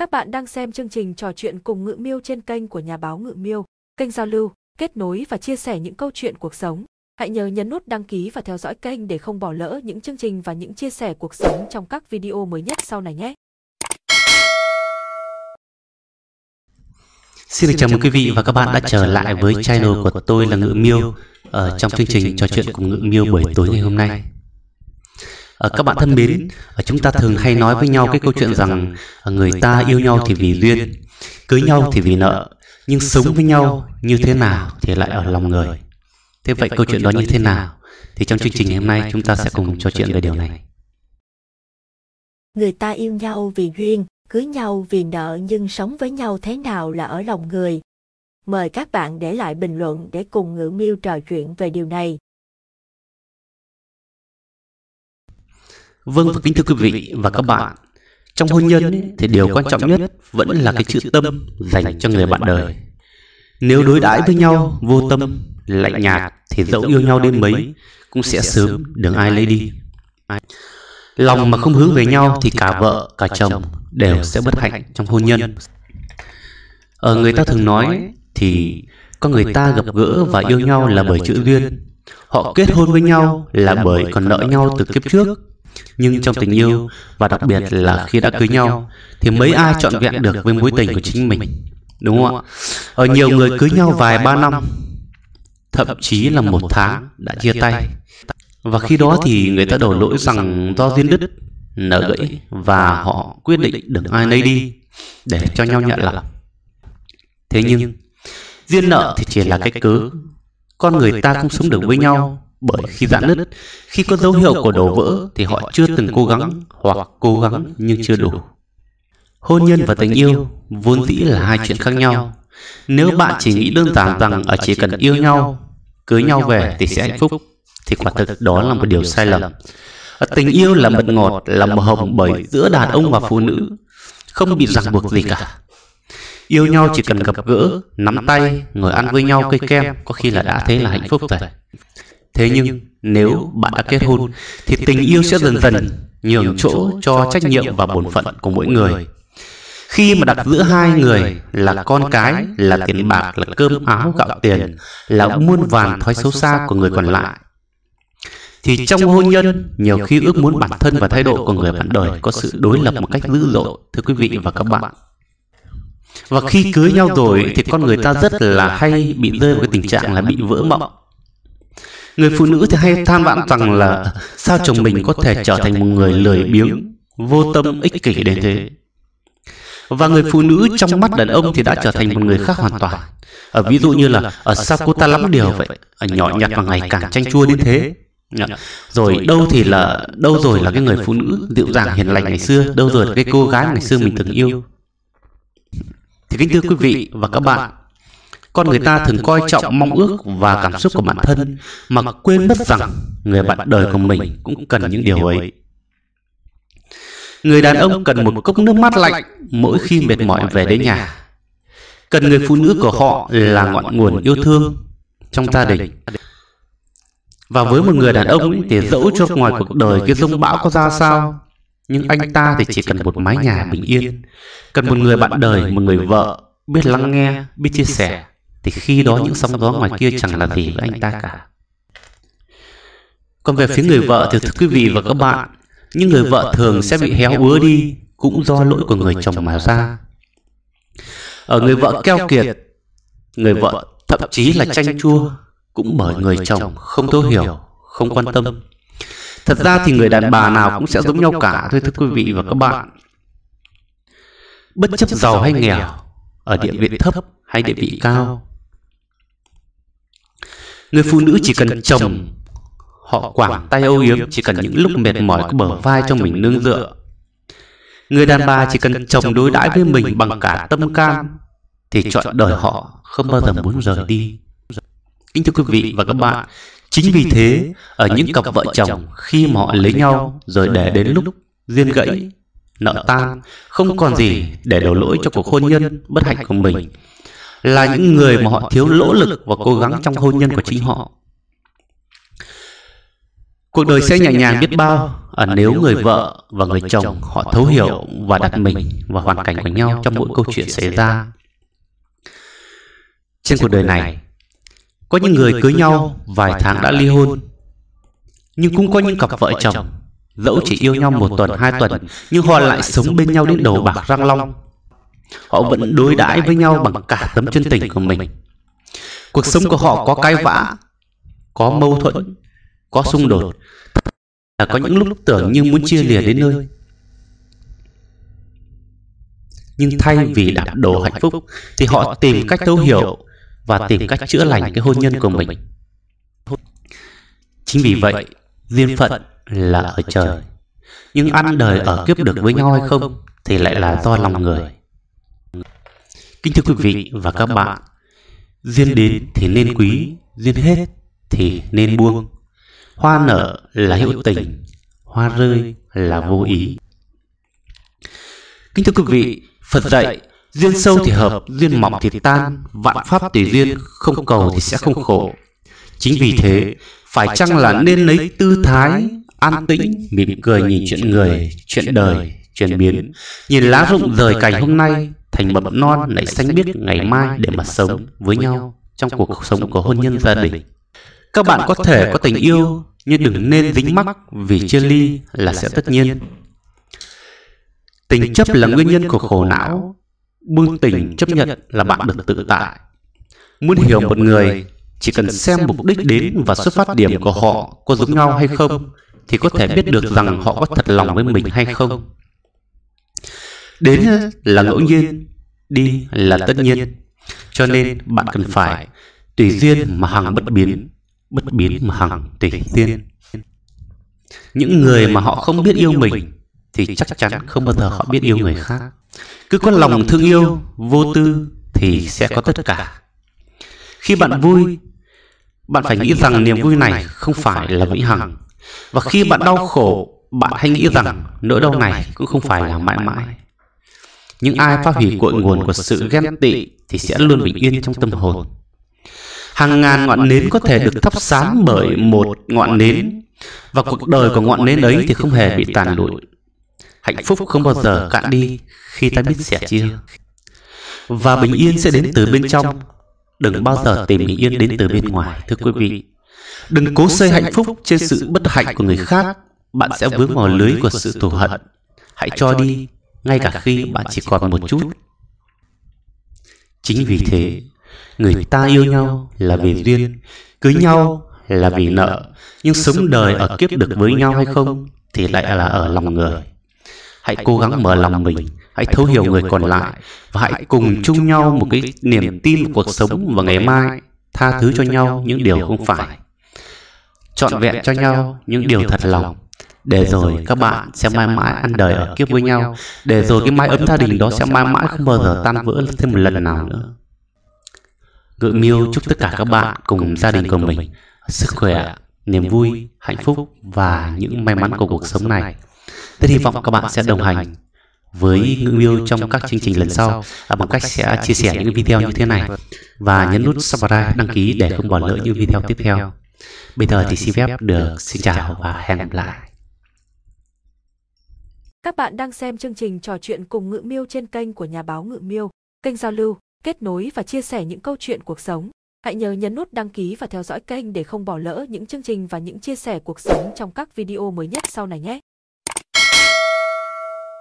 Các bạn đang xem chương trình trò chuyện cùng Ngự Miêu trên kênh của nhà báo Ngự Miêu, kênh giao lưu, kết nối và chia sẻ những câu chuyện cuộc sống. Hãy nhớ nhấn nút đăng ký và theo dõi kênh để không bỏ lỡ những chương trình và những chia sẻ cuộc sống trong các video mới nhất sau này nhé. Xin được chào mừng quý vị và các bạn đã trở lại với channel của tôi là Ngự Miêu ở trong chương trình trò chuyện cùng Ngự Miêu buổi tối ngày hôm nay. Ở các bạn thân mến, ở chúng ta thường hay nói với nhau cái câu chuyện rằng người ta yêu nhau thì vì duyên, cưới nhau thì vì nợ, nhưng sống với nhau như thế nào thì lại ở lòng người. Thế vậy câu chuyện đó như thế nào? Thì trong chương trình ngày hôm nay chúng ta sẽ cùng trò chuyện về điều này. Người ta yêu nhau vì duyên, cưới nhau vì nợ nhưng sống với nhau thế nào là ở lòng người. Mời các bạn để lại bình luận để cùng Ngữ Miêu trò chuyện về điều này. Vâng và kính thưa quý vị và các bạn, trong hôn nhân ấy, thì điều quan trọng nhất vẫn là cái chữ tâm dành cho người bạn đời. Nếu đối đãi với nhau vô tâm, lạnh nhạt thì dẫu yêu nhau đến mấy cũng sẽ sớm đừng ai lấy đi. Lòng mà không hướng về nhau thì cả vợ cả chồng đều sẽ bất hạnh trong hôn nhân. Ở người ta thường nói thì có người ta gặp gỡ và yêu nhau là bởi chữ duyên. Họ kết hôn với nhau là bởi còn nợ nhau từ kiếp trước. Nhưng trong tình yêu và đặc biệt là khi đã cưới nhau thì mấy ai trọn vẹn được với mối tình của chính mình. Đúng không ạ? Ở nhiều người cưới nhau vài ba năm, thậm chí là một tháng đã chia tay. Và khi đó thì người ta đổ lỗi rằng do duyên đứt, nợ gãy và họ quyết định đừng ai lấy đi để cho nhau nhận lòng. Thế nhưng, duyên nợ thì chỉ là cái cớ. Con người ta không sống được với nhau bởi khi giãn nứt, khi có dấu hiệu của đổ vỡ thì họ chưa từng cố gắng hoặc cố gắng nhưng chưa đủ. Hôn nhân và tình yêu vốn dĩ là hai chuyện khác nhau. Nếu bạn chỉ nghĩ đơn giản rằng ở chỉ cần yêu nhau, cưới nhau về thì sẽ hạnh phúc, thì quả thực đó là một điều sai lầm. Ở tình yêu là mật ngọt, là màu hồng bởi giữa đàn ông và phụ nữ, không bị ràng buộc gì cả. Yêu nhau chỉ cần gặp gỡ, nắm tay, ngồi ăn với nhau cây kem, có khi là đã thấy là hạnh phúc rồi. Thế nhưng nếu bạn đã kết hôn thì tình yêu sẽ dần dần nhường chỗ cho trách nhiệm và bổn phận của mỗi người. Khi mà đặt giữa hai người là con cái, là tiền bạc, là cơm áo gạo tiền, là muôn vàn thói xấu xa của người còn lại, thì trong hôn nhân nhiều khi ước muốn bản thân và thái độ của người bạn đời có sự đối lập một cách dữ dội, thưa quý vị và các bạn. Và khi cưới nhau rồi thì con người ta rất là hay bị rơi vào cái tình trạng là bị vỡ mộng Người phụ nữ thì hay than vãn rằng là sao chồng mình có thể trở thành một người lười biếng, vô tâm, ích kỷ đến thế. Và người phụ nữ trong mắt đàn ông thì đã trở thành một người khác hoàn toàn. Ở ví dụ như là ở sao cô ta lắm điều vậy, ở nhỏ nhặt và ngày càng chanh chua đến thế. Rồi đâu thì là đâu rồi là cái người phụ nữ dịu dàng hiền lành ngày xưa, đâu rồi là cái cô gái ngày xưa mình từng yêu. Thì kính thưa quý vị và các bạn, con người ta thường coi trọng mong ước và cảm xúc của bản thân mà quên mất rằng người bạn đời của mình cũng cần những điều ấy. Người đàn ông cần một cốc nước mát lạnh mỗi khi mệt mỏi về đến nhà. Cần người phụ nữ của họ là ngọn nguồn yêu thương trong gia đình. Và với một người đàn ông thì dẫu cho ngoài cuộc đời cái rông bão có ra sao, nhưng anh ta thì chỉ cần một mái nhà bình yên, cần một người bạn đời, một người vợ biết lắng nghe, biết chia sẻ, thì khi đó những sóng gió ngoài kia chẳng là gì với anh ta cả. Còn về phía người vợ thì thưa quý vị và các bạn, những người vợ thường sẽ bị héo úa đi cũng do lỗi của người chồng mà ra. Ở người vợ keo kiệt, người vợ thậm chí là chanh chua cũng bởi người chồng không thấu hiểu, không quan tâm. Thật ra thì người đàn bà nào cũng sẽ giống nhau cả thôi thưa quý vị và các bạn. Bất chấp giàu hay nghèo, ở địa vị thấp hay địa vị cao, Người phụ nữ chỉ cần chồng Họ quảng tay âu yếm Chỉ cần những lúc mệt mỏi có bờ vai cho mình nương dựa. Người đàn bà chỉ cần chồng đối đãi với mình bằng cả tâm can Thì chọn đời họ không bao giờ muốn rời đi. Kính thưa quý vị và các bạn Chính vì thế Ở những cặp vợ chồng Khi mà họ lấy nhau Rồi để đến lúc duyên gãy Nợ tan Không còn gì để đổ lỗi cho cuộc hôn nhân bất hạnh của mình là những người mà họ thiếu nỗ lực và cố gắng trong hôn nhân của chính họ. Cuộc đời sẽ nhẹ nhàng biết bao à, nếu người vợ và người chồng họ thấu hiểu và đặt mình vào hoàn cảnh của nhau trong mỗi câu chuyện xảy ra. trên cuộc đời này có những người cưới nhau vài tháng đã ly hôn. nhưng cũng có những cặp vợ chồng dẫu chỉ yêu nhau một tuần hai tuần nhưng họ lại sống bên nhau đến đầu bạc răng long họ vẫn đối đãi với nhau bằng cả tấm chân tình của mình. cuộc sống của họ có cãi vã có mâu thuẫn có xung đột. là có những lúc tưởng như muốn chia lìa đến nơi. Nhưng thay vì đạp đổ hạnh phúc thì họ tìm cách thấu hiểu và tìm cách chữa lành cái hôn nhân của mình. chính vì vậy duyên phận là ở trời. nhưng ăn đời ở kiếp được với nhau hay không thì lại là do lòng người kính thưa quý vị và các bạn duyên đến thì nên quý duyên hết thì nên buông. Hoa nở là hữu tình, hoa rơi là vô ý. Kính thưa quý vị, phật dạy duyên sâu thì hợp duyên mỏng thì tan, vạn pháp tùy duyên, không cầu thì sẽ không khổ. Chính vì thế, phải chăng là nên lấy tư thái an tĩnh, mỉm cười nhìn chuyện người, chuyện đời chuyển biến. Nhìn lá rụng rời cành hôm nay thành mầm non nảy xanh biết ngày mai để mà sống với nhau trong cuộc sống của hôn nhân gia đình. các bạn có thể có tình yêu nhưng đừng nên dính mắc vì chia ly là sẽ tất nhiên. tình chấp là nguyên nhân của khổ não. buông tình chấp nhận là bạn được tự tại. muốn hiểu một người chỉ cần xem mục đích đến và xuất phát điểm của họ có giống nhau hay không thì có thể biết được rằng họ có thật lòng với mình hay không đến là ngẫu nhiên đi là tất nhiên. cho nên bạn cần phải tùy duyên mà hằng bất biến bất biến mà hằng tùy duyên. những người mà họ không biết yêu mình thì chắc chắn không bao giờ họ biết yêu người khác. cứ có lòng thương yêu vô tư thì sẽ có tất cả. khi bạn vui bạn phải nghĩ rằng niềm vui này không phải là vĩnh hằng. và khi bạn đau khổ bạn hãy nghĩ rằng nỗi đau này cũng không phải là mãi mãi những ai phá hủy cội nguồn của sự ghen tị thì sẽ luôn bình yên trong tâm hồn. hàng ngàn ngọn nến có thể được thắp sáng bởi một ngọn nến. và cuộc đời của ngọn nến ấy thì không hề bị tàn lụi. hạnh phúc không bao giờ cạn đi khi ta biết sẻ chia. và bình yên sẽ đến từ bên trong. đừng bao giờ tìm bình yên đến từ bên ngoài thưa quý vị. đừng cố xây hạnh phúc trên sự bất hạnh của người khác bạn sẽ vướng vào lưới của sự thù hận hãy cho đi ngay cả khi bạn chỉ còn một chút. chính vì thế người ta yêu nhau là vì duyên cưới nhau là vì nợ. nhưng sống đời ở kiếp được với nhau hay không thì lại là ở lòng người. hãy cố gắng mở lòng mình hãy thấu hiểu người còn lại và hãy cùng chung nhau một cái niềm tin vào cuộc sống và ngày mai tha thứ cho nhau những điều không phải. trọn vẹn cho nhau những điều thật lòng để rồi các bạn sẽ mãi mãi ăn đời ở kiếp với nhau. để rồi cái mái ấm gia đình đó sẽ mãi mãi không bao giờ tan vỡ thêm một lần nào nữa. ngự miêu chúc tất cả các bạn cùng gia đình của mình. sức khỏe niềm vui hạnh phúc và những may mắn của cuộc sống này. tôi hy vọng các bạn sẽ đồng hành với ngự miêu trong các chương trình lần sau bằng cách sẽ chia sẻ những video như thế này và nhấn nút subscribe đăng ký để không bỏ lỡ những video tiếp theo bây giờ thì xin phép được xin chào và hẹn gặp lại các bạn đang xem chương trình trò chuyện cùng Ngự Miêu trên kênh của nhà báo Ngự Miêu, kênh giao lưu, kết nối và chia sẻ những câu chuyện cuộc sống. Hãy nhớ nhấn nút đăng ký và theo dõi kênh để không bỏ lỡ những chương trình và những chia sẻ cuộc sống trong các video mới nhất sau này nhé.